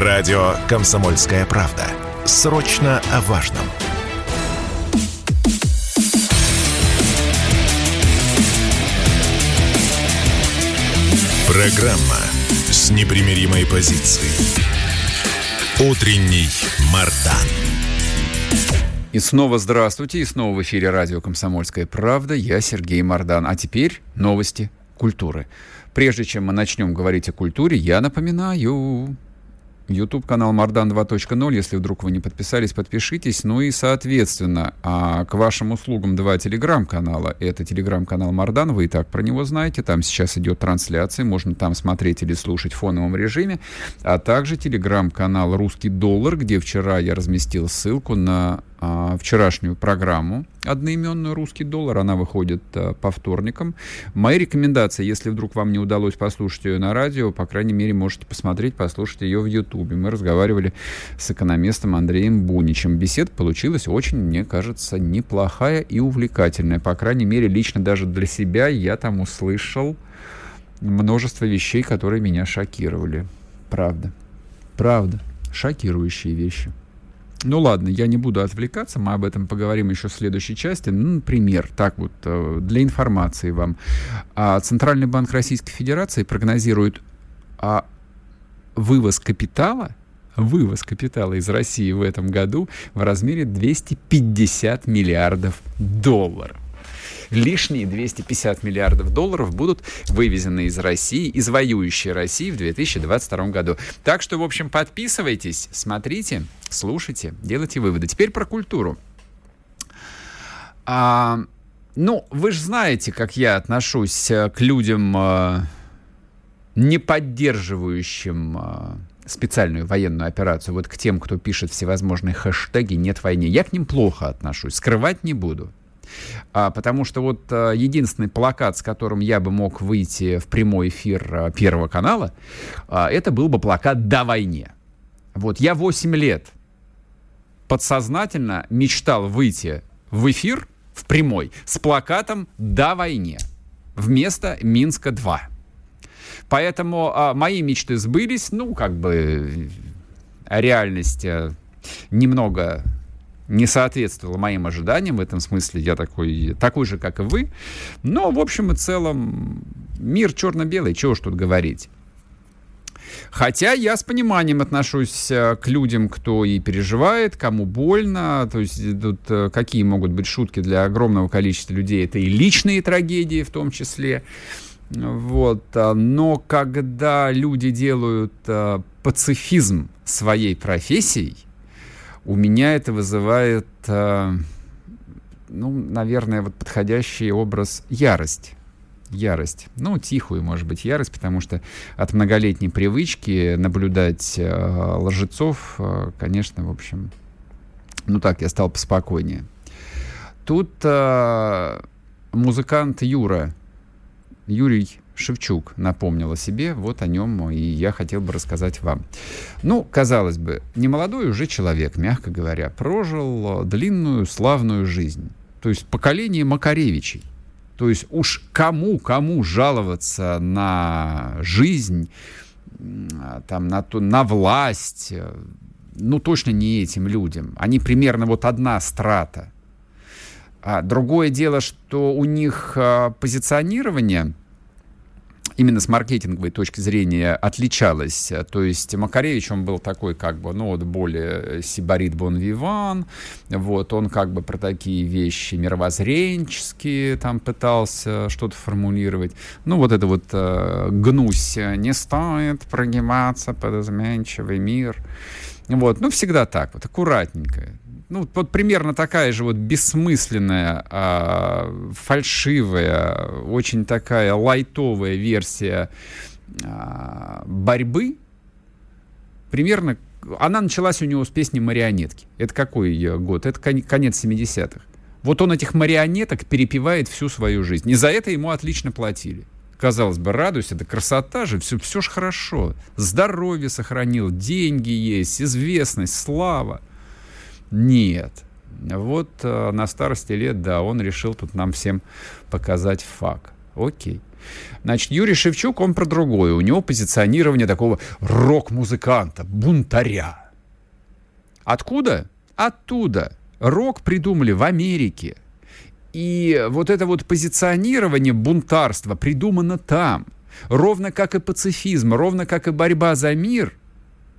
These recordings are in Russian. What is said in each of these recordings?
Радио «Комсомольская правда». Срочно о важном. Программа с непримиримой позицией. Утренний Мардан. И снова здравствуйте, и снова в эфире радио «Комсомольская правда». Я Сергей Мардан. А теперь новости культуры. Прежде чем мы начнем говорить о культуре, я напоминаю, YouTube канал Мардан 2.0. Если вдруг вы не подписались, подпишитесь. Ну и, соответственно, а к вашим услугам два телеграм-канала. Это телеграм-канал Мардан, вы и так про него знаете. Там сейчас идет трансляция, можно там смотреть или слушать в фоновом режиме. А также телеграм-канал Русский доллар, где вчера я разместил ссылку на а, вчерашнюю программу одноименную «Русский доллар». Она выходит а, по вторникам. Мои рекомендации, если вдруг вам не удалось послушать ее на радио, по крайней мере, можете посмотреть, послушать ее в Ютубе. Мы разговаривали с экономистом Андреем Буничем. Беседа получилась очень, мне кажется, неплохая и увлекательная. По крайней мере, лично даже для себя я там услышал множество вещей, которые меня шокировали. Правда. Правда. Шокирующие вещи. Ну ладно, я не буду отвлекаться, мы об этом поговорим еще в следующей части. Ну, например, так вот, э, для информации вам. А Центральный банк Российской Федерации прогнозирует а, вывоз капитала вывоз капитала из России в этом году в размере 250 миллиардов долларов лишние 250 миллиардов долларов будут вывезены из России, из воюющей России в 2022 году. Так что, в общем, подписывайтесь, смотрите, слушайте, делайте выводы. Теперь про культуру. А, ну, вы же знаете, как я отношусь э, к людям, э, не поддерживающим э, специальную военную операцию, вот к тем, кто пишет всевозможные хэштеги «нет войны». Я к ним плохо отношусь, скрывать не буду. А, потому что вот а, единственный плакат, с которым я бы мог выйти в прямой эфир а, Первого канала, а, это был бы плакат «Да войне». Вот я 8 лет подсознательно мечтал выйти в эфир в прямой с плакатом «Да войне» вместо Минска-2. Поэтому а, мои мечты сбылись, ну, как бы реальность а, немного не соответствовало моим ожиданиям. В этом смысле я такой, такой же, как и вы. Но, в общем и целом, мир черно-белый, чего ж тут говорить. Хотя я с пониманием отношусь э, к людям, кто и переживает, кому больно. То есть тут э, какие могут быть шутки для огромного количества людей. Это и личные трагедии в том числе. Вот. А, но когда люди делают э, пацифизм своей профессией, у меня это вызывает, э, ну, наверное, вот подходящий образ ярость. Ярость. Ну, тихую, может быть, ярость, потому что от многолетней привычки наблюдать э, лжецов, э, конечно, в общем, ну так, я стал поспокойнее. Тут э, музыкант Юра, Юрий Шевчук напомнил о себе, вот о нем и я хотел бы рассказать вам. Ну, казалось бы, немолодой уже человек, мягко говоря, прожил длинную славную жизнь. То есть поколение Макаревичей. То есть уж кому-кому жаловаться на жизнь, там, на, ту, на власть, ну, точно не этим людям. Они примерно вот одна страта. А другое дело, что у них а, позиционирование – именно с маркетинговой точки зрения отличалась. То есть Макаревич, он был такой, как бы, ну, вот более сибарит бон виван, вот, он как бы про такие вещи мировоззренческие там пытался что-то формулировать. Ну, вот это вот э, гнусь, не стоит прогибаться под изменчивый мир. Вот, ну, всегда так, вот, аккуратненько ну, вот примерно такая же вот бессмысленная, э, фальшивая, очень такая лайтовая версия э, борьбы, примерно, она началась у него с песни «Марионетки». Это какой год? Это конец 70-х. Вот он этих марионеток перепевает всю свою жизнь. И за это ему отлично платили. Казалось бы, радуйся, это красота же, все, все же хорошо. Здоровье сохранил, деньги есть, известность, слава. Нет. Вот э, на старости лет, да, он решил тут нам всем показать факт. Окей. Значит, Юрий Шевчук, он про другое. У него позиционирование такого рок-музыканта, бунтаря. Откуда? Оттуда. Рок придумали в Америке. И вот это вот позиционирование бунтарства придумано там. Ровно как и пацифизм, ровно как и борьба за мир –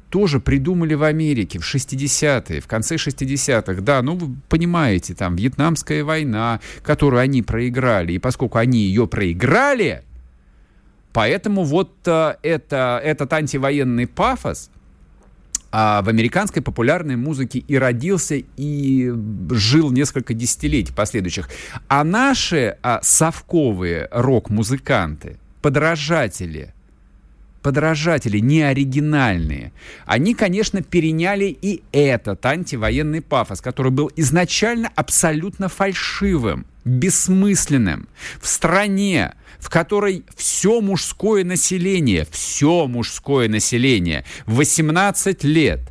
тоже придумали в Америке в 60-е, в конце 60-х. Да, ну вы понимаете, там Вьетнамская война, которую они проиграли. И поскольку они ее проиграли, поэтому вот э, это, этот антивоенный пафос, а в американской популярной музыке и родился, и жил несколько десятилетий последующих. А наши а, совковые рок-музыканты, подражатели, подражатели, не оригинальные, они, конечно, переняли и этот антивоенный пафос, который был изначально абсолютно фальшивым, бессмысленным. В стране, в которой все мужское население, все мужское население 18 лет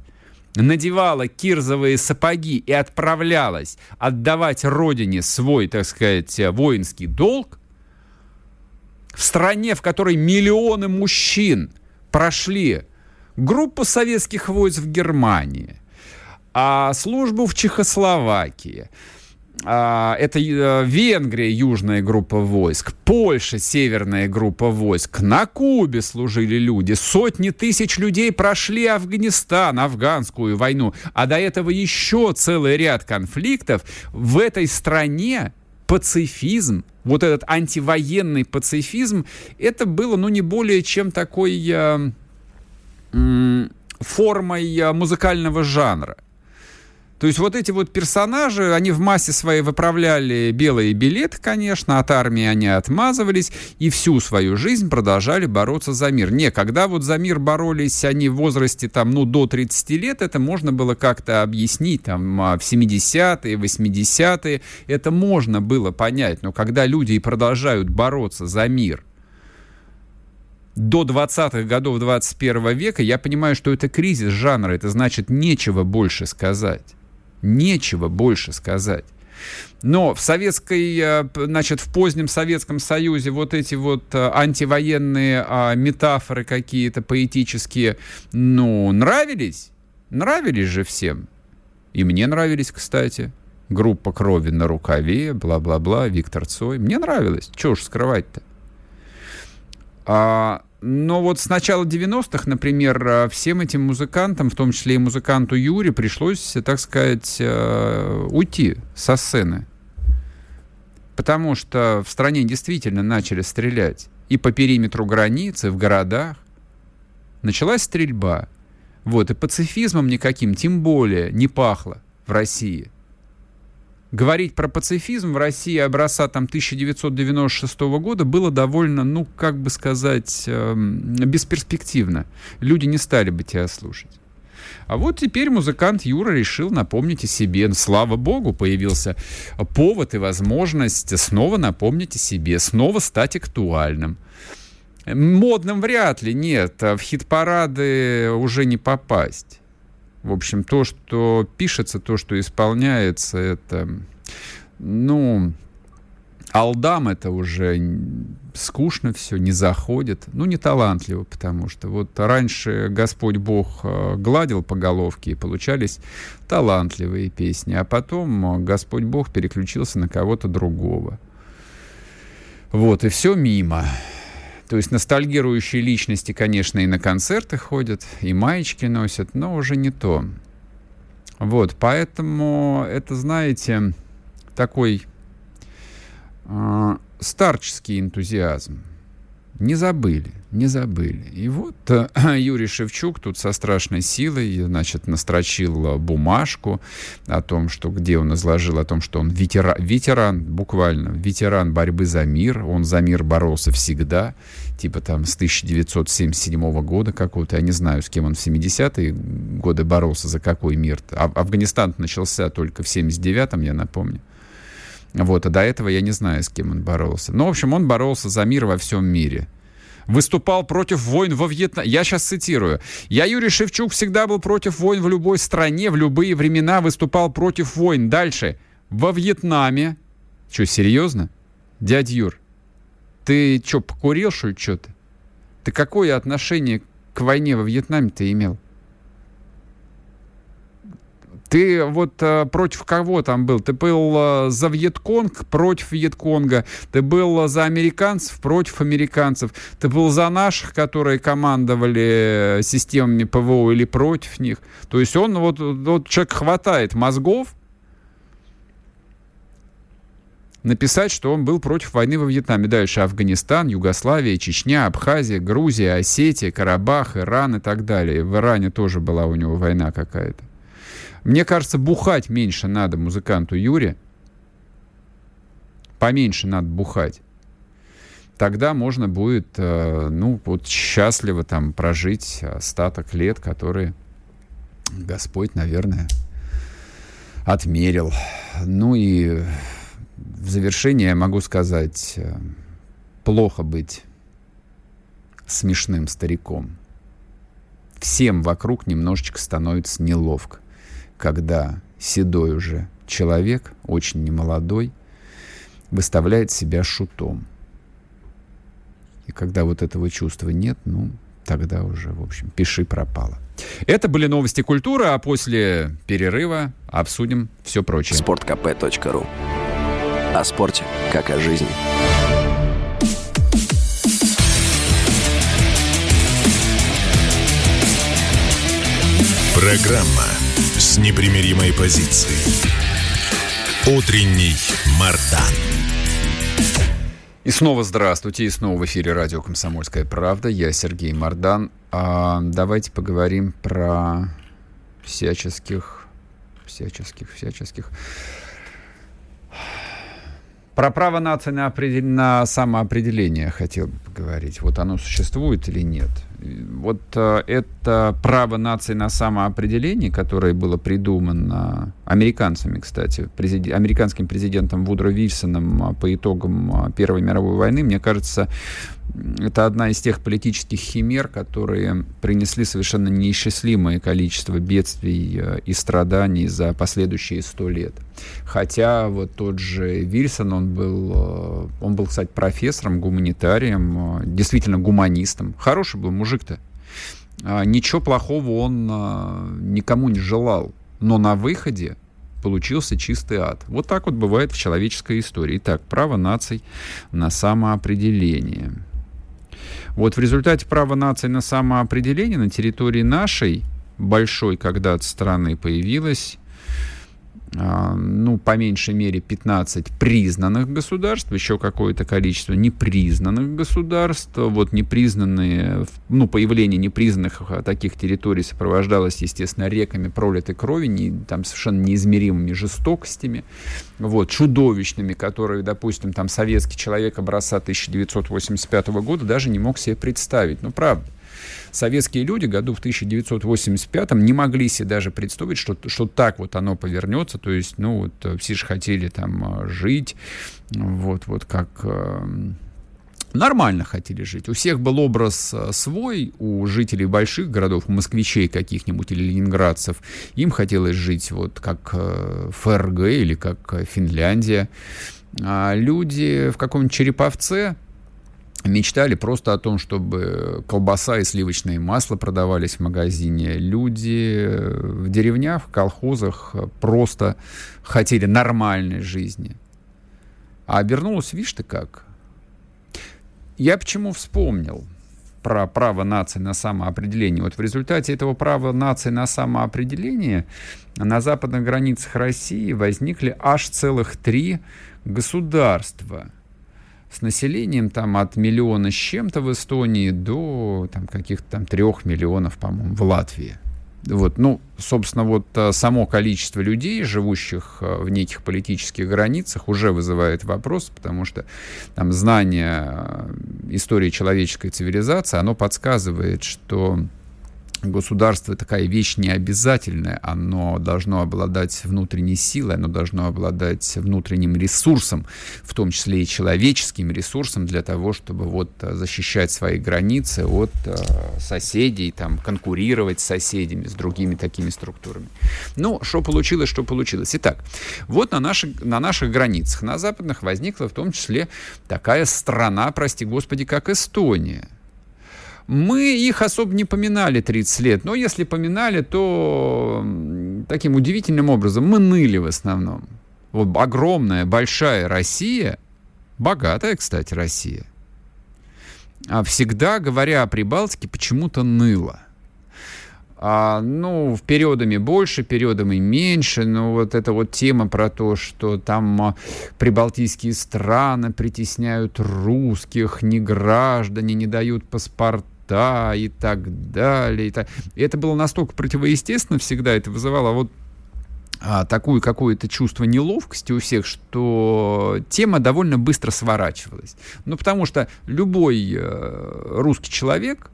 надевала кирзовые сапоги и отправлялась отдавать родине свой, так сказать, воинский долг, в стране, в которой миллионы мужчин прошли группу советских войск в Германии, а службу в Чехословакии, а, это э, Венгрия, южная группа войск, Польша, северная группа войск, на Кубе служили люди, сотни тысяч людей прошли Афганистан, афганскую войну, а до этого еще целый ряд конфликтов в этой стране пацифизм, вот этот антивоенный пацифизм, это было, ну, не более чем такой э, э, формой музыкального жанра. То есть вот эти вот персонажи, они в массе своей выправляли белые билеты, конечно, от армии они отмазывались и всю свою жизнь продолжали бороться за мир. Не, когда вот за мир боролись они в возрасте там, ну, до 30 лет, это можно было как-то объяснить, там, а, в 70-е, 80-е, это можно было понять, но когда люди и продолжают бороться за мир, до 20-х годов 21 века, я понимаю, что это кризис жанра, это значит нечего больше сказать. Нечего больше сказать. Но в советской, э, значит, в позднем Советском Союзе вот эти вот э, антивоенные а, метафоры какие-то поэтические, ну, нравились? Нравились же всем. И мне нравились, кстати. Группа крови на рукаве, бла-бла-бла, Виктор Цой. Мне нравилось. Чего уж скрывать-то? А, но вот с начала 90-х, например, э, всем этим музыкантам, в том числе и музыканту Юре, пришлось, так сказать, э, уйти со сцены. Потому что в стране действительно начали стрелять. И по периметру границы, в городах. Началась стрельба. Вот, и пацифизмом никаким, тем более, не пахло в России – говорить про пацифизм в России образца там 1996 года было довольно, ну, как бы сказать, э, бесперспективно. Люди не стали бы тебя слушать. А вот теперь музыкант Юра решил напомнить о себе. Слава богу, появился повод и возможность снова напомнить о себе, снова стать актуальным. Модным вряд ли, нет, в хит-парады уже не попасть. В общем, то, что пишется, то, что исполняется, это, ну, Алдам это уже скучно все, не заходит. Ну, не талантливо, потому что вот раньше Господь Бог э, гладил по головке, и получались талантливые песни, а потом Господь Бог переключился на кого-то другого. Вот, и все мимо. То есть ностальгирующие личности, конечно, и на концерты ходят, и маечки носят, но уже не то. Вот, поэтому это, знаете, такой э, старческий энтузиазм. Не забыли, не забыли. И вот э, Юрий Шевчук тут со страшной силой, значит, настрочил бумажку о том, что где он изложил, о том, что он ветеран, ветеран, буквально, ветеран борьбы за мир, он за мир боролся всегда, типа там с 1977 года какого-то, я не знаю, с кем он в 70-е годы боролся, за какой мир. А Афганистан начался только в 79-м, я напомню. Вот, а до этого я не знаю, с кем он боролся. Но, ну, в общем, он боролся за мир во всем мире. Выступал против войн во Вьетнаме. Я сейчас цитирую. «Я, Юрий Шевчук, всегда был против войн в любой стране, в любые времена выступал против войн. Дальше. Во Вьетнаме». Что, серьезно? Дядь Юр, Ты что, покурил, что ли, что-то? Ты какое отношение к войне во Вьетнаме ты имел? Ты вот э, против кого там был? Ты был э, за Вьетконг против Вьетконга. Ты был э, за американцев против американцев. Ты был за наших, которые командовали э, системами ПВО или против них. То есть он вот, вот человек хватает мозгов написать, что он был против войны во Вьетнаме. Дальше Афганистан, Югославия, Чечня, Абхазия, Грузия, Осетия, Карабах, Иран и так далее. В Иране тоже была у него война какая-то. Мне кажется, бухать меньше надо музыканту Юре. Поменьше надо бухать. Тогда можно будет, э, ну, вот счастливо там прожить остаток лет, которые Господь, наверное, отмерил. Ну и в завершение я могу сказать, э, плохо быть смешным стариком. Всем вокруг немножечко становится неловко когда седой уже человек, очень немолодой, выставляет себя шутом. И когда вот этого чувства нет, ну, тогда уже, в общем, пиши пропало. Это были новости культуры, а после перерыва обсудим все прочее. Спорткп.ру О спорте, как о жизни. Программа с непримиримой позицией. Утренний Мардан. И снова здравствуйте, и снова в эфире радио «Комсомольская правда». Я Сергей Мардан. А, давайте поговорим про всяческих, всяческих, всяческих про право нации на, определ... на самоопределение хотел бы поговорить. Вот оно существует или нет? Вот э, это право нации на самоопределение, которое было придумано американцами, кстати, президи... американским президентом Вудро Вильсоном а, по итогам а, Первой мировой войны, мне кажется, это одна из тех политических химер, которые принесли совершенно неисчислимое количество бедствий э, и страданий за последующие сто лет. Хотя вот тот же Вильсон, он был, э, он был, кстати, профессором, гуманитарием, э, действительно гуманистом. Хороший был мужик-то. А, ничего плохого он никому не желал. Но на выходе получился чистый ад. Вот так вот бывает в человеческой истории. Итак, право наций на самоопределение. Вот в результате права нации на самоопределение на территории нашей большой когда-то страны появилось ну, по меньшей мере 15 признанных государств, еще какое-то количество непризнанных государств. Вот непризнанные, ну, появление непризнанных а, таких территорий сопровождалось, естественно, реками пролитой крови, не, там совершенно неизмеримыми жестокостями, вот, чудовищными, которые, допустим, там советский человек образца 1985 года даже не мог себе представить. Ну, правда советские люди году в 1985 не могли себе даже представить, что, что так вот оно повернется. То есть, ну, вот э, все же хотели там э, жить, вот, вот как эм, нормально хотели жить. У всех был образ э, свой, у жителей больших городов, у москвичей каких-нибудь или ленинградцев, им хотелось жить вот как ФРГ или как Финляндия. А люди в каком-нибудь Череповце, мечтали просто о том, чтобы колбаса и сливочное масло продавались в магазине. Люди в деревнях, в колхозах просто хотели нормальной жизни. А обернулось, видишь ты как. Я почему вспомнил про право нации на самоопределение? Вот в результате этого права нации на самоопределение на западных границах России возникли аж целых три государства – с населением там от миллиона с чем-то в Эстонии до там, каких-то там трех миллионов, по-моему, в Латвии. Вот, ну, собственно, вот а, само количество людей, живущих а, в неких политических границах, уже вызывает вопрос, потому что там знание а, истории человеческой цивилизации, оно подсказывает, что государство такая вещь не обязательная, оно должно обладать внутренней силой, оно должно обладать внутренним ресурсом, в том числе и человеческим ресурсом для того, чтобы вот э, защищать свои границы от э, соседей, там, конкурировать с соседями, с другими такими структурами. Ну, что получилось, что получилось. Итак, вот на наших, на наших границах, на западных, возникла в том числе такая страна, прости господи, как Эстония – мы их особо не поминали 30 лет, но если поминали, то таким удивительным образом мы ныли в основном. Вот огромная, большая Россия, богатая, кстати, Россия, а всегда, говоря о Прибалтике, почему-то ныла. А, ну, в периодами больше, периодами меньше, но вот эта вот тема про то, что там а, прибалтийские страны притесняют русских, не граждане, не дают паспорта, цвета и так далее. И, так. и это было настолько противоестественно всегда, это вызывало вот а, такое какое-то чувство неловкости у всех, что тема довольно быстро сворачивалась. Ну, потому что любой э, русский человек,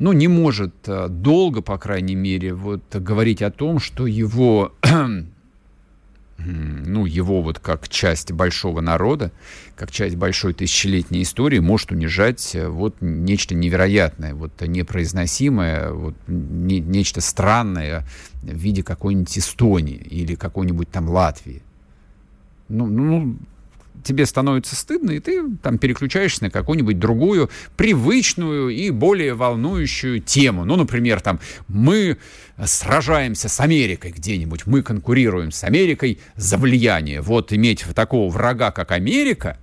ну, не может э, долго, по крайней мере, вот говорить о том, что его ну, его вот как часть большого народа, как часть большой тысячелетней истории может унижать э, вот нечто невероятное, вот непроизносимое, вот не, нечто странное в виде какой-нибудь Эстонии или какой-нибудь там Латвии. Ну, ну, тебе становится стыдно, и ты там переключаешься на какую-нибудь другую, привычную и более волнующую тему. Ну, например, там, мы сражаемся с Америкой где-нибудь, мы конкурируем с Америкой за влияние. Вот иметь такого врага, как Америка,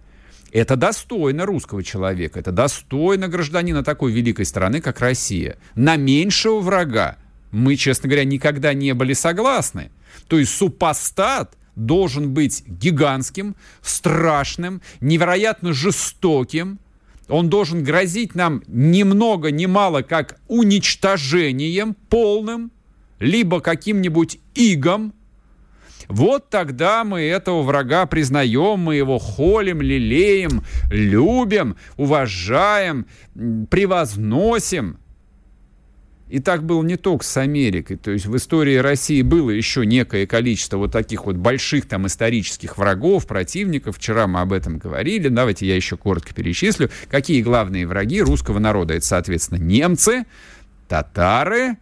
это достойно русского человека, это достойно гражданина такой великой страны, как Россия. На меньшего врага мы, честно говоря, никогда не были согласны. То есть супостат должен быть гигантским, страшным, невероятно жестоким. Он должен грозить нам ни много ни мало как уничтожением полным, либо каким-нибудь игом, вот тогда мы этого врага признаем, мы его холим, лелеем, любим, уважаем, превозносим. И так было не только с Америкой. То есть в истории России было еще некое количество вот таких вот больших там исторических врагов, противников. Вчера мы об этом говорили. Давайте я еще коротко перечислю. Какие главные враги русского народа? Это, соответственно, немцы, татары,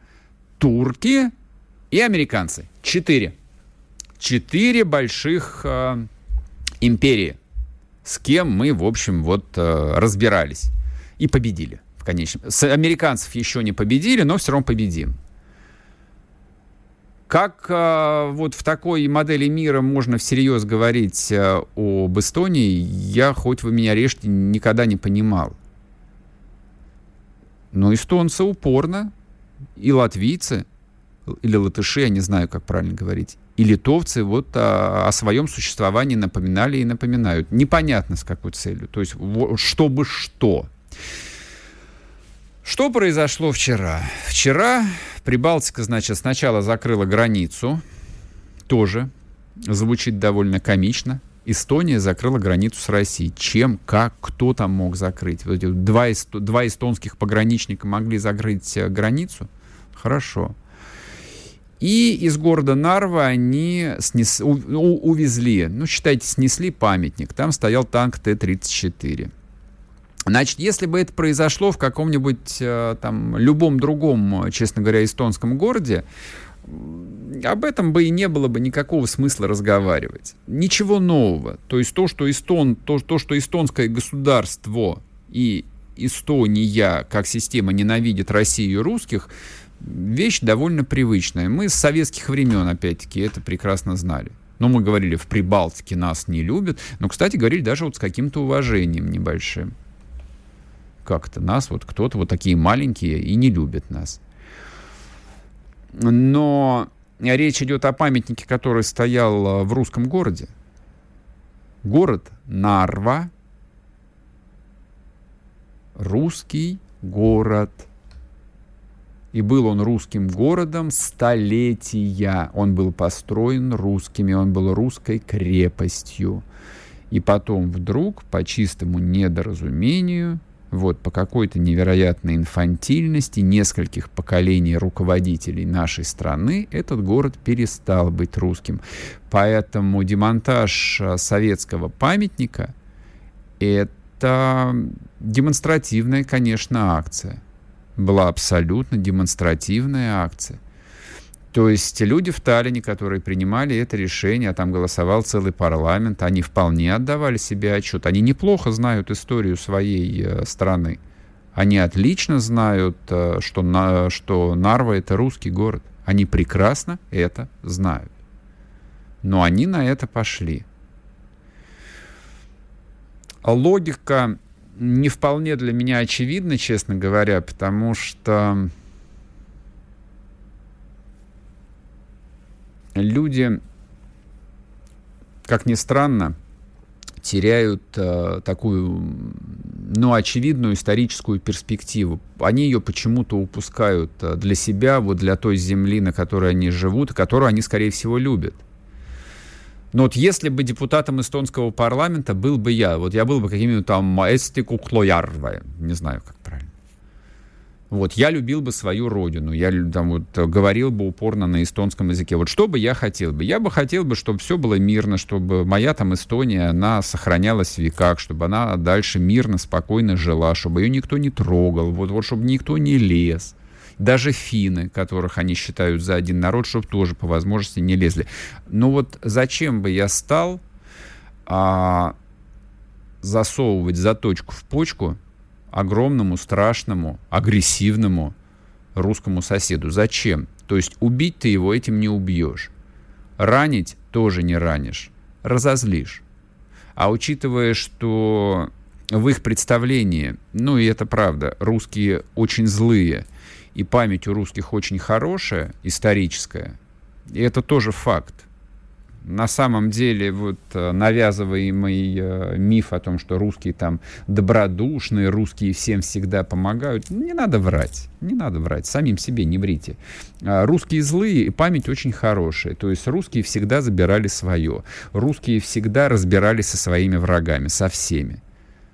турки и американцы. Четыре. Четыре больших э, империи, с кем мы, в общем, вот э, разбирались и победили в конечном. С американцев еще не победили, но все равно победим. Как э, вот в такой модели мира можно всерьез говорить э, об Эстонии, я, хоть вы меня режьте, никогда не понимал. Но эстонцы упорно, и латвийцы, или латыши, я не знаю, как правильно говорить, и литовцы вот о, о своем существовании напоминали и напоминают. Непонятно с какой целью. То есть, чтобы что. Что произошло вчера? Вчера Прибалтика, значит, сначала закрыла границу, тоже звучит довольно комично. Эстония закрыла границу с Россией. Чем, как, кто там мог закрыть? Вот эти два, два эстонских пограничника могли закрыть э, границу? Хорошо. И из города Нарва они снес, у, у, увезли, ну, считайте, снесли памятник. Там стоял танк Т-34. Значит, если бы это произошло в каком-нибудь э, там любом другом, честно говоря, эстонском городе, об этом бы и не было бы никакого смысла разговаривать. Ничего нового. То есть то, что, эстон, то, то, что эстонское государство и Эстония как система ненавидит Россию и русских, вещь довольно привычная. Мы с советских времен, опять-таки, это прекрасно знали. Но мы говорили, в Прибалтике нас не любят. Но, кстати, говорили даже вот с каким-то уважением небольшим как-то нас, вот кто-то вот такие маленькие и не любит нас. Но речь идет о памятнике, который стоял э, в русском городе. Город Нарва. Русский город. И был он русским городом столетия. Он был построен русскими, он был русской крепостью. И потом вдруг, по чистому недоразумению, вот по какой-то невероятной инфантильности нескольких поколений руководителей нашей страны этот город перестал быть русским. Поэтому демонтаж э, советского памятника — это демонстративная, конечно, акция. Была абсолютно демонстративная акция — то есть люди в Таллине, которые принимали это решение, а там голосовал целый парламент, они вполне отдавали себе отчет. Они неплохо знают историю своей э, страны. Они отлично знают, э, что, на, что Нарва — это русский город. Они прекрасно это знают. Но они на это пошли. Логика не вполне для меня очевидна, честно говоря, потому что люди, как ни странно, теряют э, такую, ну, очевидную историческую перспективу. Они ее почему-то упускают э, для себя, вот для той земли, на которой они живут, которую они, скорее всего, любят. Но вот если бы депутатом эстонского парламента был бы я, вот я был бы каким-нибудь там маэстику Клоярвой, не знаю, как правильно. Вот, я любил бы свою родину, я там вот говорил бы упорно на эстонском языке. Вот что бы я хотел бы? Я бы хотел бы, чтобы все было мирно, чтобы моя там Эстония, она сохранялась в веках, чтобы она дальше мирно, спокойно жила, чтобы ее никто не трогал, вот, вот чтобы никто не лез. Даже финны, которых они считают за один народ, чтобы тоже по возможности не лезли. Но вот зачем бы я стал а, засовывать заточку в почку огромному, страшному, агрессивному русскому соседу. Зачем? То есть убить ты его этим не убьешь. Ранить тоже не ранишь. Разозлишь. А учитывая, что в их представлении, ну и это правда, русские очень злые, и память у русских очень хорошая, историческая, и это тоже факт на самом деле вот э, навязываемый э, миф о том, что русские там добродушные, русские всем всегда помогают, не надо врать, не надо врать, самим себе не врите. А, русские злые и память очень хорошая, то есть русские всегда забирали свое, русские всегда разбирались со своими врагами, со всеми.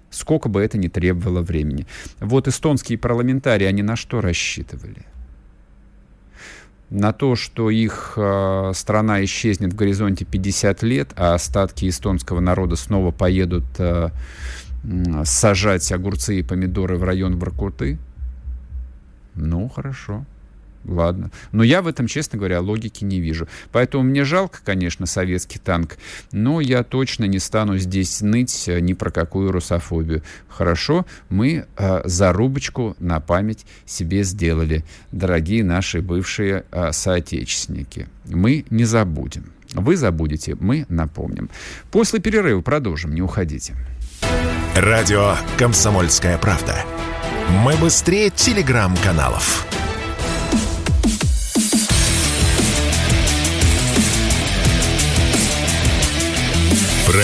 Сколько бы это ни требовало времени. Вот эстонские парламентарии, они на что рассчитывали? На то, что их э, страна исчезнет в горизонте 50 лет, а остатки эстонского народа снова поедут э, сажать огурцы и помидоры в район Воркуты? Ну, хорошо. Ладно. Но я в этом, честно говоря, логики не вижу. Поэтому мне жалко, конечно, советский танк, но я точно не стану здесь ныть э, ни про какую русофобию. Хорошо, мы э, зарубочку на память себе сделали, дорогие наши бывшие э, соотечественники. Мы не забудем. Вы забудете, мы напомним. После перерыва продолжим, не уходите. Радио «Комсомольская правда». Мы быстрее телеграм-каналов.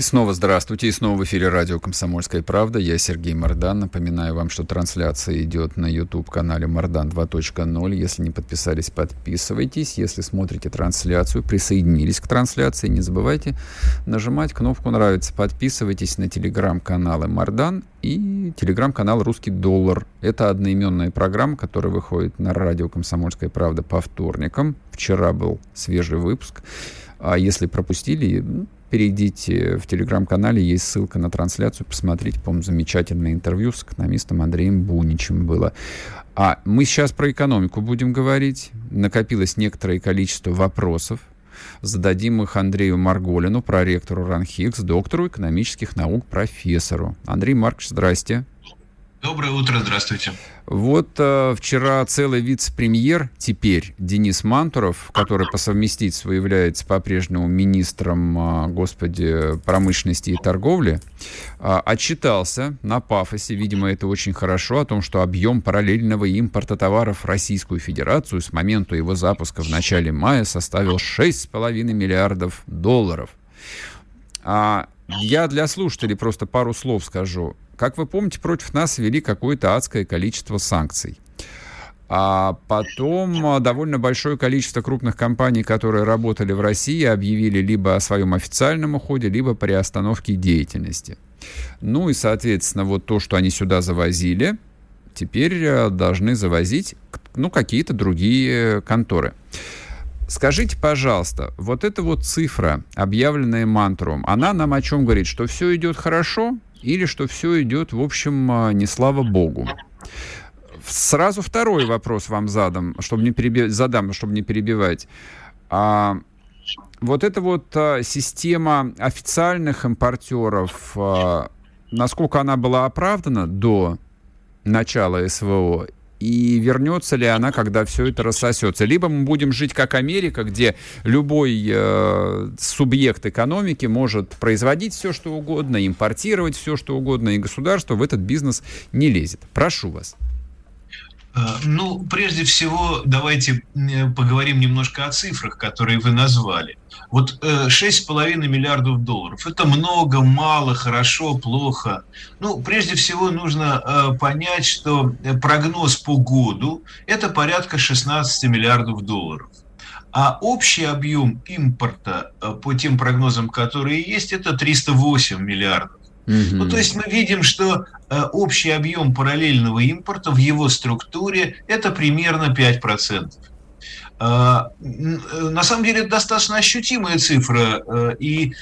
И снова здравствуйте, и снова в эфире радио «Комсомольская правда». Я Сергей Мордан. Напоминаю вам, что трансляция идет на YouTube-канале Мордан 2.0. Если не подписались, подписывайтесь. Если смотрите трансляцию, присоединились к трансляции, не забывайте нажимать кнопку «Нравится». Подписывайтесь на телеграм-каналы Мордан и телеграм-канал «Русский доллар». Это одноименная программа, которая выходит на радио «Комсомольская правда» по вторникам. Вчера был свежий выпуск. А если пропустили, перейдите в телеграм-канале, есть ссылка на трансляцию, посмотрите, по-моему, замечательное интервью с экономистом Андреем Буничем было. А мы сейчас про экономику будем говорить. Накопилось некоторое количество вопросов. Зададим их Андрею Марголину, проректору РАНХИКС, доктору экономических наук, профессору. Андрей Маркович, здрасте. Доброе утро, здравствуйте. Вот э, вчера целый вице-премьер, теперь Денис Мантуров, который по совместительству является по-прежнему министром, э, господи, промышленности и торговли, э, отчитался на пафосе, видимо, это очень хорошо, о том, что объем параллельного импорта товаров в Российскую Федерацию с момента его запуска в начале мая составил 6,5 миллиардов долларов. А я для слушателей просто пару слов скажу. Как вы помните, против нас ввели какое-то адское количество санкций. А потом довольно большое количество крупных компаний, которые работали в России, объявили либо о своем официальном уходе, либо приостановке деятельности. Ну и, соответственно, вот то, что они сюда завозили, теперь э, должны завозить ну, какие-то другие конторы. Скажите, пожалуйста, вот эта вот цифра, объявленная мантром, она нам о чем говорит? Что все идет хорошо или что все идет, в общем, э, не слава богу? Сразу второй вопрос вам задам, чтобы не перебивать, задам, чтобы не перебивать. А, вот эта вот а, система официальных импортеров, а, насколько она была оправдана до начала СВО, и вернется ли она, когда все это рассосется. Либо мы будем жить как Америка, где любой э, субъект экономики может производить все, что угодно, импортировать все, что угодно, и государство в этот бизнес не лезет. Прошу вас. Э, ну, прежде всего, давайте поговорим немножко о цифрах, которые вы назвали. Вот 6,5 э, миллиардов долларов. Это много, мало, хорошо, плохо. Ну, прежде всего, нужно э, понять, что прогноз по году – это порядка 16 миллиардов долларов. А общий объем импорта по тем прогнозам, которые есть, это 308 миллиардов. Mm-hmm. Ну, то есть мы видим, что э, общий объем параллельного импорта в его структуре это примерно 5%. Э, на самом деле это достаточно ощутимая цифра, э, и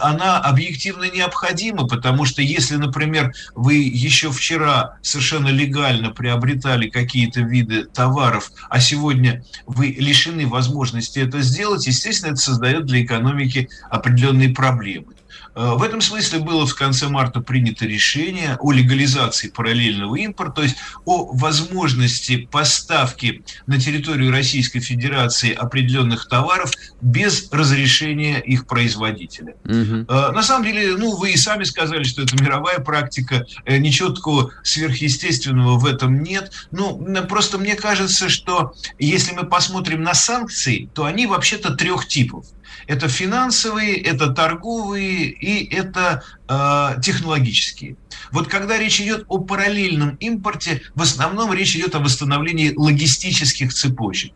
она объективно необходима, потому что если, например, вы еще вчера совершенно легально приобретали какие-то виды товаров, а сегодня вы лишены возможности это сделать, естественно, это создает для экономики определенные проблемы. Э, в этом смысле было в конце марта принято решение о легализации параллельного импорта, то есть о возможности поставки на территорию Российской Федерации определенных товаров без разрешения их производителя. Угу. На самом деле, ну, вы и сами сказали, что это мировая практика, э, ничего такого сверхъестественного в этом нет. Ну, просто мне кажется, что если мы посмотрим на санкции, то они вообще-то трех типов. Это финансовые, это торговые и это э, технологические. Вот когда речь идет о параллельном импорте, в основном речь идет о восстановлении логистических цепочек.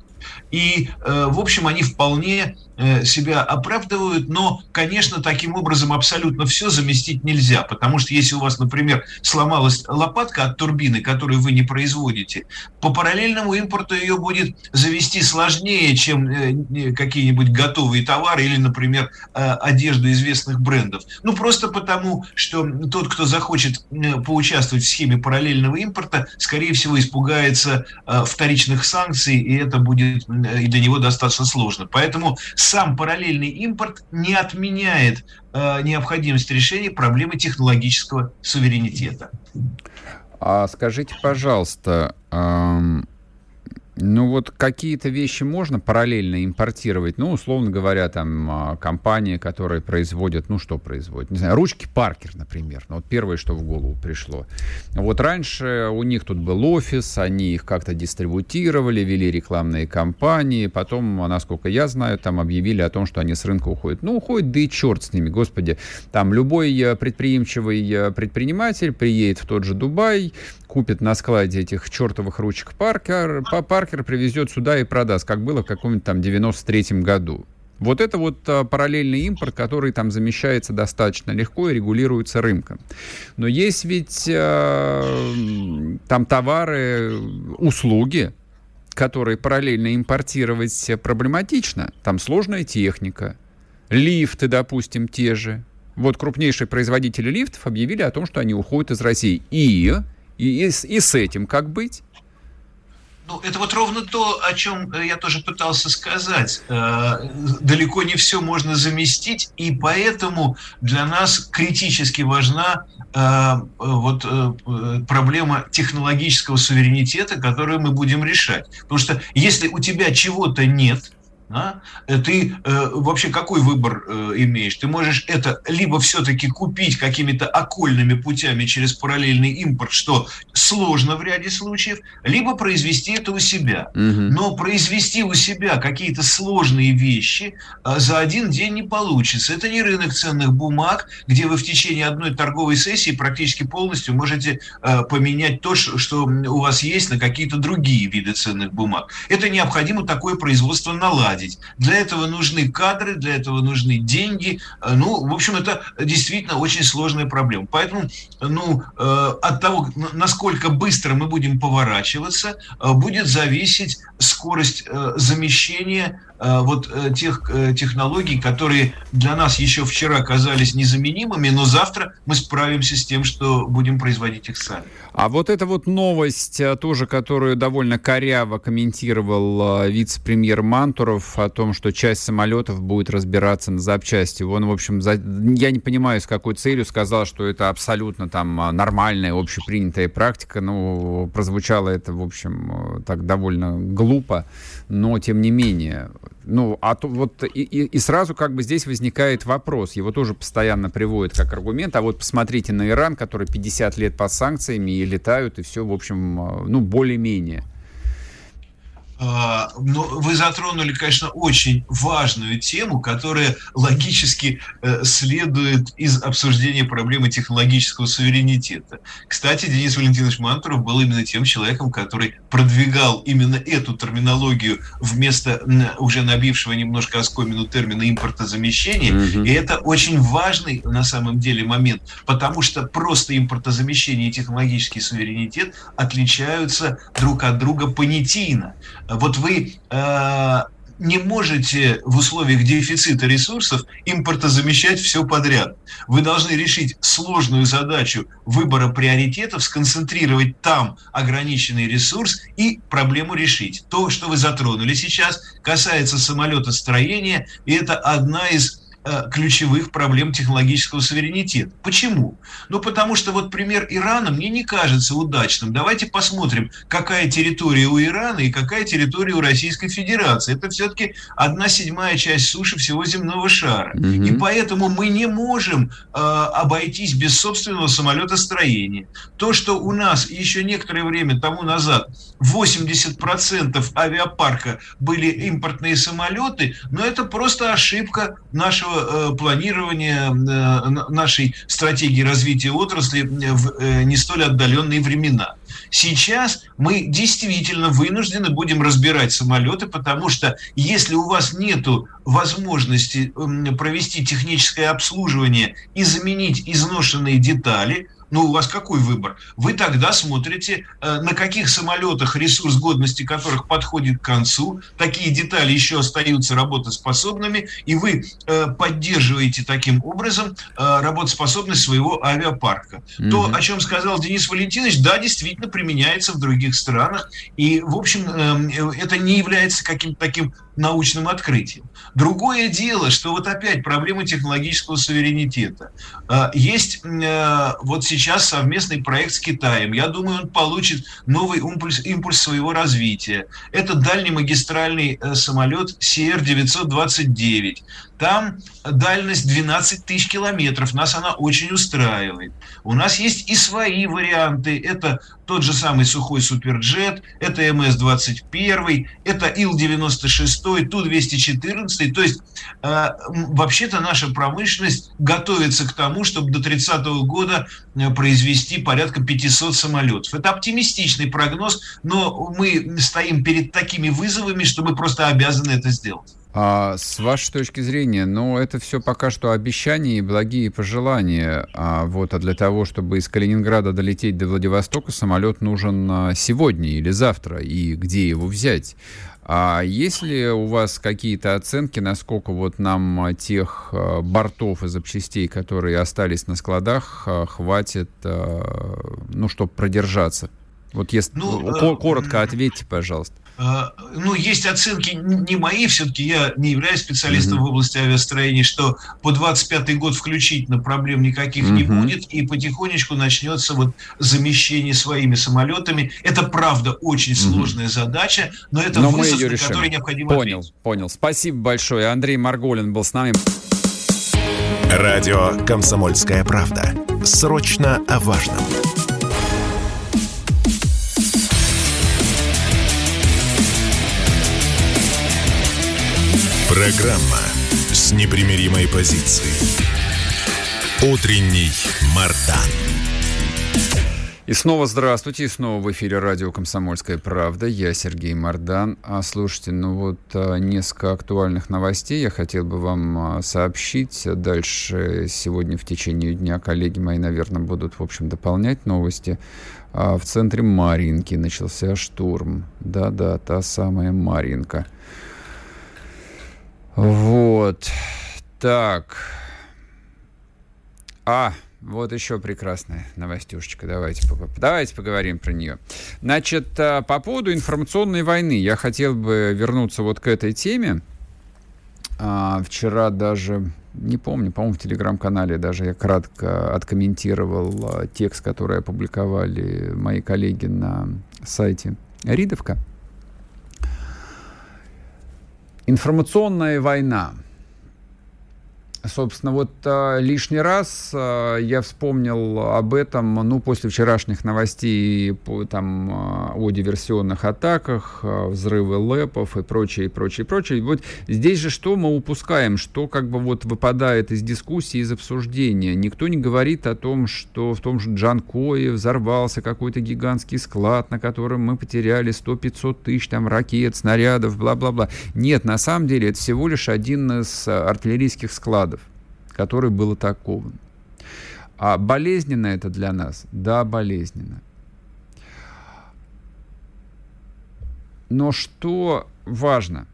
И, э, в общем, они вполне себя оправдывают, но, конечно, таким образом абсолютно все заместить нельзя, потому что если у вас, например, сломалась лопатка от турбины, которую вы не производите, по параллельному импорту ее будет завести сложнее, чем э, какие-нибудь готовые товары или, например, одежду известных брендов. Ну, просто потому, что тот, кто захочет поучаствовать в схеме параллельного импорта, скорее всего, испугается вторичных санкций, и это будет и для него достаточно сложно. Поэтому сам параллельный импорт не отменяет э, необходимость решения проблемы технологического суверенитета. А скажите, пожалуйста, эм, ну вот какие-то вещи можно параллельно импортировать. Ну, условно говоря, там а, компания, которая производит, ну что производит, не знаю, ручки Паркер, например. Ну, вот первое, что в голову пришло. Вот раньше у них тут был офис, они их как-то дистрибутировали, вели рекламные кампании. Потом, насколько я знаю, там объявили о том, что они с рынка уходят. Ну, уходят, да и черт с ними, господи. Там любой э, предприимчивый э, предприниматель приедет в тот же Дубай, купит на складе этих чертовых ручек Паркер, Паркер привезет сюда и продаст, как было в каком-нибудь там 93-м году. Вот это вот а, параллельный импорт, который там замещается достаточно легко и регулируется рынком. Но есть ведь а, там товары, услуги, которые параллельно импортировать проблематично. Там сложная техника, лифты, допустим, те же. Вот крупнейшие производители лифтов объявили о том, что они уходят из России. И и, и, и с этим как быть? Ну, это вот ровно то, о чем э, я тоже пытался сказать. Э, далеко не все можно заместить, и поэтому для нас критически важна э, вот проблема технологического суверенитета, которую мы будем решать. Потому что если у тебя чего-то нет, а? ты э, вообще какой выбор э, имеешь? Ты можешь это либо все-таки купить какими-то окольными путями через параллельный импорт, что сложно в ряде случаев, либо произвести это у себя. Угу. Но произвести у себя какие-то сложные вещи э, за один день не получится. Это не рынок ценных бумаг, где вы в течение одной торговой сессии практически полностью можете э, поменять то, что у вас есть на какие-то другие виды ценных бумаг. Это необходимо такое производство наладить наладить. Для этого нужны кадры, для этого нужны деньги. Э, ну, в общем, это действительно очень сложная проблема. Поэтому, ну, э, от того, насколько быстро мы будем поворачиваться, э, будет зависеть скорость замещения вот э, тех э, технологий, которые для нас еще вчера казались незаменимыми, но завтра мы справимся с тем, что будем производить их сами. А вот эта вот новость, тоже, которую довольно коряво комментировал вице-премьер Мантуров о том, что часть самолетов будет разбираться на запчасти. Он, в общем, за... я не понимаю, с какой целью сказал, что это абсолютно там нормальная, общепринятая практика. Ну, прозвучало это, в общем, так довольно глупо, но тем не менее. Ну, а то вот и, и, и сразу как бы здесь возникает вопрос, его тоже постоянно приводят как аргумент, а вот посмотрите на Иран, который 50 лет под санкциями и летают, и все, в общем, э, ну, более-менее. А, но вы затронули, конечно, очень важную тему, которая логически э, следует из обсуждения проблемы технологического суверенитета. Кстати, Денис Валентинович Мантуров был именно тем человеком, который продвигал именно эту терминологию вместо уже набившего немножко оскомину термина импортозамещения. Угу. И это очень важный на самом деле момент, потому что просто импортозамещение и технологический суверенитет отличаются друг от друга понятийно вот вы э, не можете в условиях дефицита ресурсов импортозамещать все подряд. Вы должны решить сложную задачу выбора приоритетов, сконцентрировать там ограниченный ресурс и проблему решить. То, что вы затронули сейчас, касается самолетостроения, и это одна из ключевых проблем технологического суверенитета. Почему? Ну, потому что вот пример Ирана мне не кажется удачным. Давайте посмотрим, какая территория у Ирана и какая территория у Российской Федерации. Это все-таки одна седьмая часть суши всего земного шара. Угу. И поэтому мы не можем э, обойтись без собственного самолетостроения. То, что у нас еще некоторое время тому назад 80% авиапарка были импортные самолеты, но это просто ошибка нашего Э, планирования э, нашей стратегии развития отрасли в э, не столь отдаленные времена. Сейчас мы действительно вынуждены будем разбирать самолеты, потому что если у вас нет возможности провести техническое обслуживание и заменить изношенные детали, ну, у вас какой выбор? Вы тогда смотрите, э, на каких самолетах ресурс годности которых подходит к концу, такие детали еще остаются работоспособными, и вы э, поддерживаете таким образом э, работоспособность своего авиапарка. Mm-hmm. То, о чем сказал Денис Валентинович, да, действительно применяется в других странах, и, в общем, это не является каким-то таким научным открытием. Другое дело, что вот опять проблема технологического суверенитета. Есть вот сейчас сейчас совместный проект с Китаем. Я думаю, он получит новый импульс, импульс своего развития. Это дальний магистральный э, самолет CR-929. Там дальность 12 тысяч километров. Нас она очень устраивает. У нас есть и свои варианты. Это тот же самый сухой суперджет, это МС-21, это Ил-96, Ту-214. То есть, э, вообще-то наша промышленность готовится к тому, чтобы до 30 -го года э, произвести порядка 500 самолетов. Это оптимистичный прогноз, но мы стоим перед такими вызовами, что мы просто обязаны это сделать. А с вашей точки зрения, ну, это все пока что обещания и благие пожелания. А вот, а для того, чтобы из Калининграда долететь до Владивостока, самолет нужен а, сегодня или завтра, и где его взять? А есть ли у вас какие-то оценки, насколько вот нам а, тех бортов и запчастей, которые остались на складах, хватит, ну, чтобы продержаться? Вот если ну, коротко ответьте, пожалуйста. Э, ну, есть оценки не мои, все-таки я не являюсь специалистом mm-hmm. в области авиастроения, что по 25 год включительно проблем никаких mm-hmm. не будет, и потихонечку начнется вот замещение своими самолетами. Это, правда, очень mm-hmm. сложная задача, но это но вызов, на который необходимо Понял, ответить. понял. Спасибо большое. Андрей Марголин был с нами. Радио «Комсомольская правда». Срочно о важном. Программа с непримиримой позицией. Утренний Мардан. И снова здравствуйте, и снова в эфире радио «Комсомольская правда». Я Сергей Мордан. А, слушайте, ну вот а, несколько актуальных новостей я хотел бы вам а, сообщить. Дальше сегодня в течение дня коллеги мои, наверное, будут, в общем, дополнять новости. А, в центре Маринки начался штурм. Да-да, та самая Маринка. Вот. Так. А, вот еще прекрасная новостюшечка. Давайте, давайте поговорим про нее. Значит, а, по поводу информационной войны я хотел бы вернуться вот к этой теме. А, вчера даже, не помню, по-моему, в телеграм-канале даже я кратко откомментировал а, текст, который опубликовали мои коллеги на сайте Ридовка. Информационная война. Собственно, вот э, лишний раз э, я вспомнил об этом, ну, после вчерашних новостей по, там, э, о диверсионных атаках, взрывы лэпов и прочее, и прочее, и прочее. Вот здесь же что мы упускаем, что как бы вот выпадает из дискуссии, из обсуждения. Никто не говорит о том, что в том же Джанкое взорвался какой-то гигантский склад, на котором мы потеряли 100-500 тысяч там ракет, снарядов, бла-бла-бла. Нет, на самом деле это всего лишь один из артиллерийских складов который был атакован. А болезненно это для нас? Да, болезненно. Но что важно?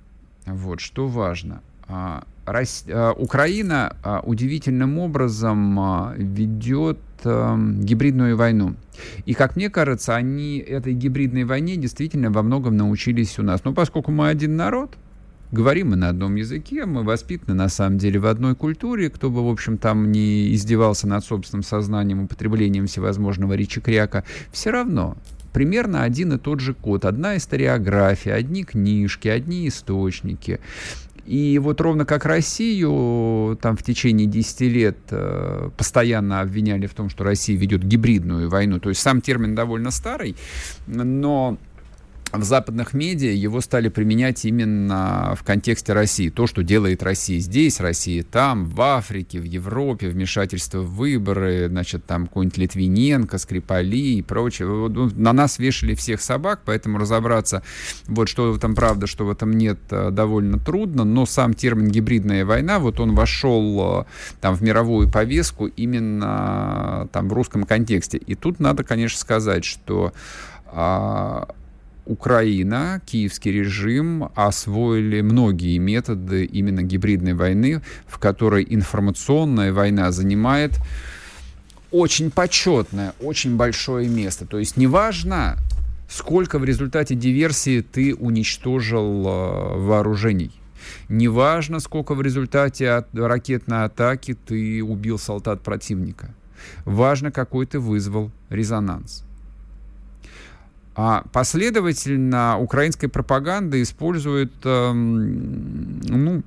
Вот, что важно? А, а, Украина а, удивительным образом ведет гибридную войну. И, как мне кажется, они этой гибридной войне действительно во многом научились у нас. Но поскольку мы один народ, говорим мы на одном языке, мы воспитаны на самом деле в одной культуре, кто бы, в общем, там не издевался над собственным сознанием, употреблением всевозможного речи-кряка, все равно примерно один и тот же код, одна историография, одни книжки, одни источники. И вот ровно как Россию там в течение 10 лет э, постоянно обвиняли в том, что Россия ведет гибридную войну. То есть сам термин довольно старый, но в западных медиа его стали применять именно в контексте России. То, что делает Россия здесь, Россия там, в Африке, в Европе, вмешательство в выборы, значит, там какой-нибудь Литвиненко, Скрипали и прочее. Ну, на нас вешали всех собак, поэтому разобраться, вот что в этом правда, что в этом нет, э, довольно трудно, но сам термин «гибридная война», вот он вошел э, там в мировую повестку именно там в русском контексте. И тут надо, конечно, сказать, что а, Украина, киевский режим освоили многие методы именно гибридной войны, в которой информационная война занимает очень почетное, очень большое место. То есть неважно, сколько в результате диверсии ты уничтожил э, вооружений. Неважно, сколько в результате ракетной атаки ты убил солдат противника. Важно, какой ты вызвал резонанс. А последовательно украинская пропаганда использует э, ну,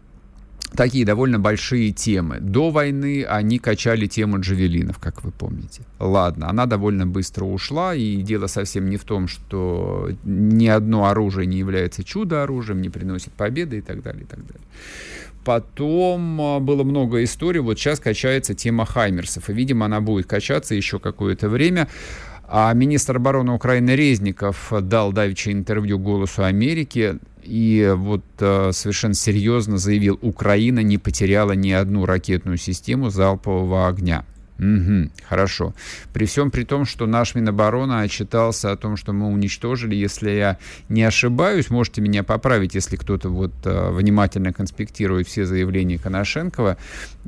такие довольно большие темы. До войны они качали тему джавелинов, как вы помните. Ладно, она довольно быстро ушла, и дело совсем не в том, что ни одно оружие не является чудо-оружием, не приносит победы и так далее, и так далее. Потом а, было много историй, вот сейчас качается тема Хаймерсов, и, видимо, она будет качаться еще какое-то время. А министр обороны Украины Резников дал давеча интервью «Голосу Америки» и вот э, совершенно серьезно заявил, Украина не потеряла ни одну ракетную систему залпового огня. Угу, хорошо. При всем при том, что наш Минобороны отчитался о том, что мы уничтожили, если я не ошибаюсь, можете меня поправить, если кто-то вот э, внимательно конспектирует все заявления Коношенкова,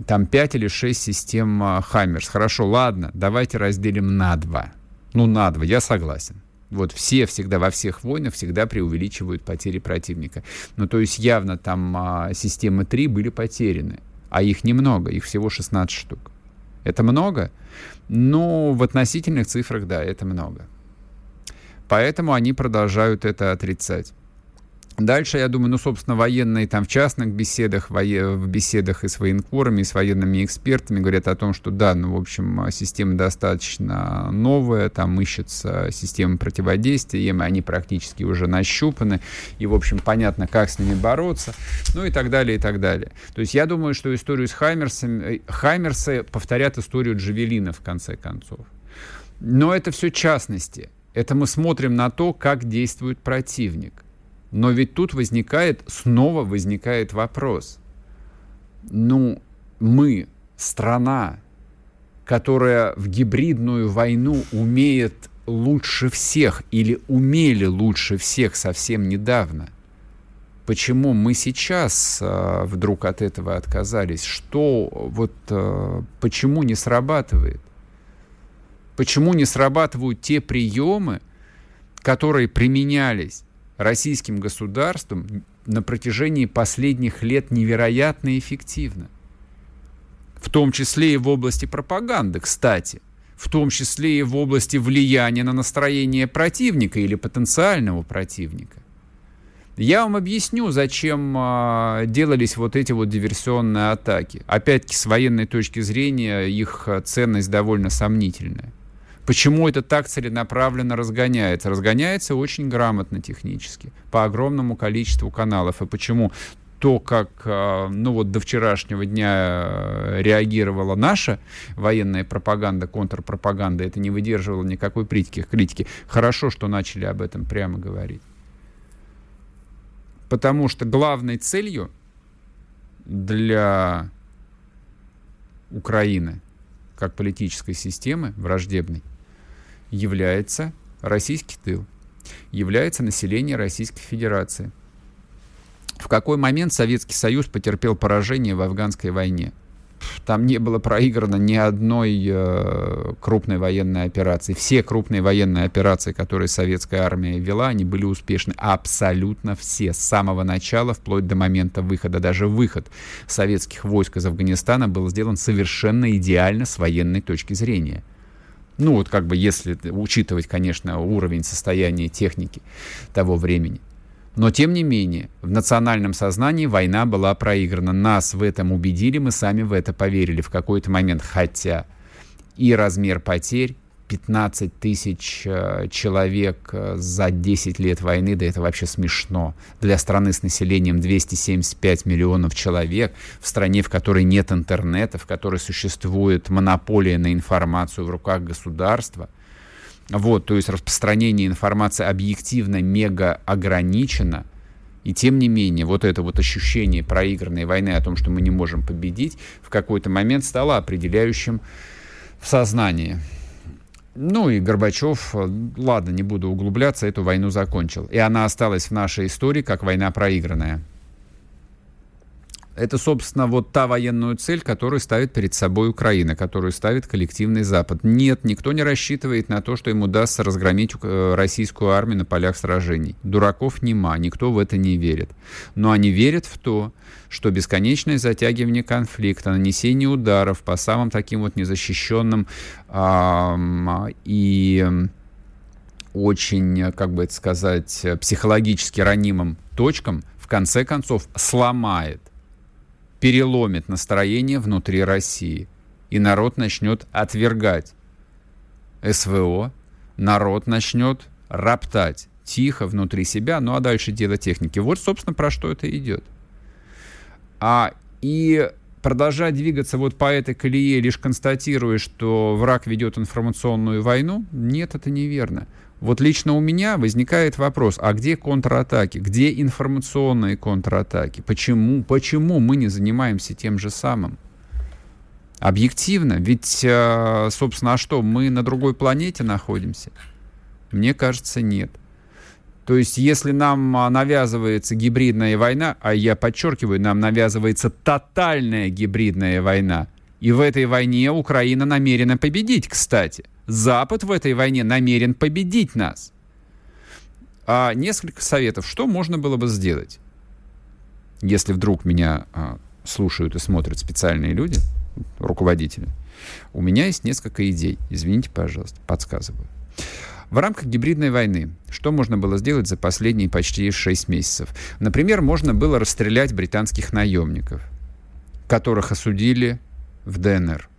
там 5 или 6 систем э, Хаммерс. Хорошо, ладно, давайте разделим на два. Ну, на два, я согласен. Вот все всегда, во всех войнах всегда преувеличивают потери противника. Ну, то есть явно там а, системы 3 были потеряны, а их немного, их всего 16 штук. Это много? Ну, в относительных цифрах, да, это много. Поэтому они продолжают это отрицать. Дальше, я думаю, ну, собственно, военные там в частных беседах, в беседах и с военкорами, и с военными экспертами говорят о том, что да, ну, в общем, система достаточно новая, там ищется система противодействия, им они практически уже нащупаны, и, в общем, понятно, как с ними бороться, ну и так далее, и так далее. То есть я думаю, что историю с Хаймерсами, э, Хаймерсы повторят историю Джавелина, в конце концов. Но это все частности. Это мы смотрим на то, как действует противник. Но ведь тут возникает, снова возникает вопрос. Ну, мы, страна, которая в гибридную войну умеет лучше всех или умели лучше всех совсем недавно. Почему мы сейчас э, вдруг от этого отказались? Что вот э, почему не срабатывает? Почему не срабатывают те приемы, которые применялись российским государством на протяжении последних лет невероятно эффективно. В том числе и в области пропаганды, кстати. В том числе и в области влияния на настроение противника или потенциального противника. Я вам объясню, зачем э, делались вот эти вот диверсионные атаки. Опять-таки, с военной точки зрения, их ценность довольно сомнительная. Почему это так целенаправленно разгоняется? Разгоняется очень грамотно технически, по огромному количеству каналов. И почему то, как а, ну вот до вчерашнего дня э, реагировала наша военная пропаганда, контрпропаганда, это не выдерживало никакой критики. Хорошо, что начали об этом прямо говорить. Потому что главной целью для Украины как политической системы враждебной является российский тыл, является население Российской Федерации. В какой момент Советский Союз потерпел поражение в афганской войне? Там не было проиграно ни одной э, крупной военной операции. Все крупные военные операции, которые советская армия вела, они были успешны. Абсолютно все. С самого начала, вплоть до момента выхода. Даже выход советских войск из Афганистана был сделан совершенно идеально с военной точки зрения. Ну, вот как бы если учитывать, конечно, уровень состояния техники того времени. Но, тем не менее, в национальном сознании война была проиграна. Нас в этом убедили, мы сами в это поверили в какой-то момент. Хотя и размер потерь, 15 тысяч э, человек э, за 10 лет войны, да это вообще смешно. Для страны с населением 275 миллионов человек, в стране, в которой нет интернета, в которой существует монополия на информацию в руках государства, вот, то есть распространение информации объективно мега ограничено, и тем не менее, вот это вот ощущение проигранной войны о том, что мы не можем победить, в какой-то момент стало определяющим в сознании. Ну и Горбачев, э, ладно, не буду углубляться, эту войну закончил. И она осталась в нашей истории как война проигранная. Это, собственно, вот та военную цель, которую ставит перед собой Украина, которую ставит коллективный Запад. Нет, никто не рассчитывает на то, что им удастся разгромить э, российскую армию на полях сражений. Дураков нема, никто в это не верит. Но они верят в то, что бесконечное затягивание конфликта, нанесение ударов по самым таким вот незащищенным э, и очень, как бы это сказать, психологически ранимым точкам в конце концов сломает переломит настроение внутри России, и народ начнет отвергать СВО, народ начнет роптать тихо внутри себя, ну а дальше дело техники. Вот, собственно, про что это идет. А, и продолжать двигаться вот по этой колее, лишь констатируя, что враг ведет информационную войну, нет, это неверно. Вот лично у меня возникает вопрос, а где контратаки, где информационные контратаки? Почему, почему мы не занимаемся тем же самым? Объективно, ведь, э, собственно, а что, мы на другой планете находимся? Мне кажется, нет. То есть, если нам а, навязывается гибридная война, а я подчеркиваю, нам навязывается тотальная гибридная война, и в этой войне Украина намерена победить, кстати – Запад в этой войне намерен победить нас. а, несколько советов, что можно было бы сделать, если вдруг меня а, слушают и смотрят специальные люди, руководители. У меня есть несколько идей. Извините, пожалуйста, подсказываю. В рамках гибридной войны что можно было сделать за последние почти 6 месяцев? Например, можно было расстрелять британских наемников, которых осудили в ДНР.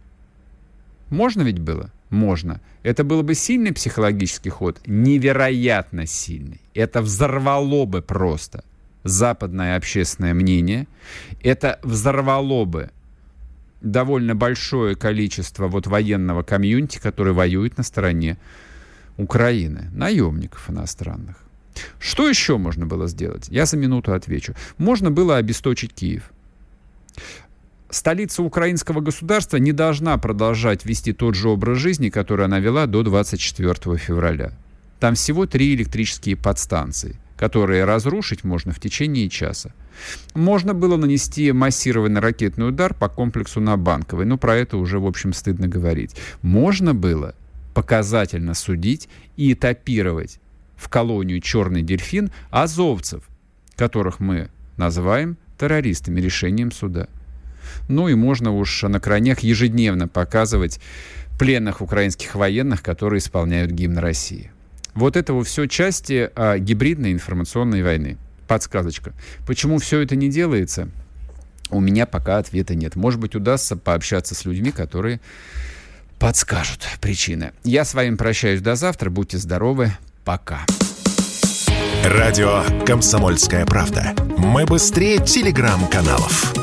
Можно ведь было? Можно. Это был бы сильный психологический ход? Невероятно сильный. Это взорвало бы просто западное общественное мнение. Это взорвало бы довольно большое количество вот военного комьюнити, который воюет на стороне Украины, наемников иностранных. Что еще можно было сделать? Я за минуту отвечу. Можно было обесточить Киев. Столица украинского государства не должна продолжать вести тот же образ жизни, который она вела до 24 февраля. Там всего три электрические подстанции, которые разрушить можно в течение часа. Можно было нанести массированный ракетный удар по комплексу на Банковой, но про это уже, в общем, стыдно говорить. Можно было показательно судить и этапировать в колонию «Черный дельфин» азовцев, которых мы называем террористами решением суда. Ну и можно уж на крайнях ежедневно показывать пленных украинских военных, которые исполняют гимн России. Вот это все части а, гибридной информационной войны. Подсказочка. Почему все это не делается? У меня пока ответа нет. Может быть, удастся пообщаться с людьми, которые подскажут причины. Я с вами прощаюсь до завтра. Будьте здоровы. Пока. Радио «Комсомольская правда». Мы быстрее телеграм-каналов.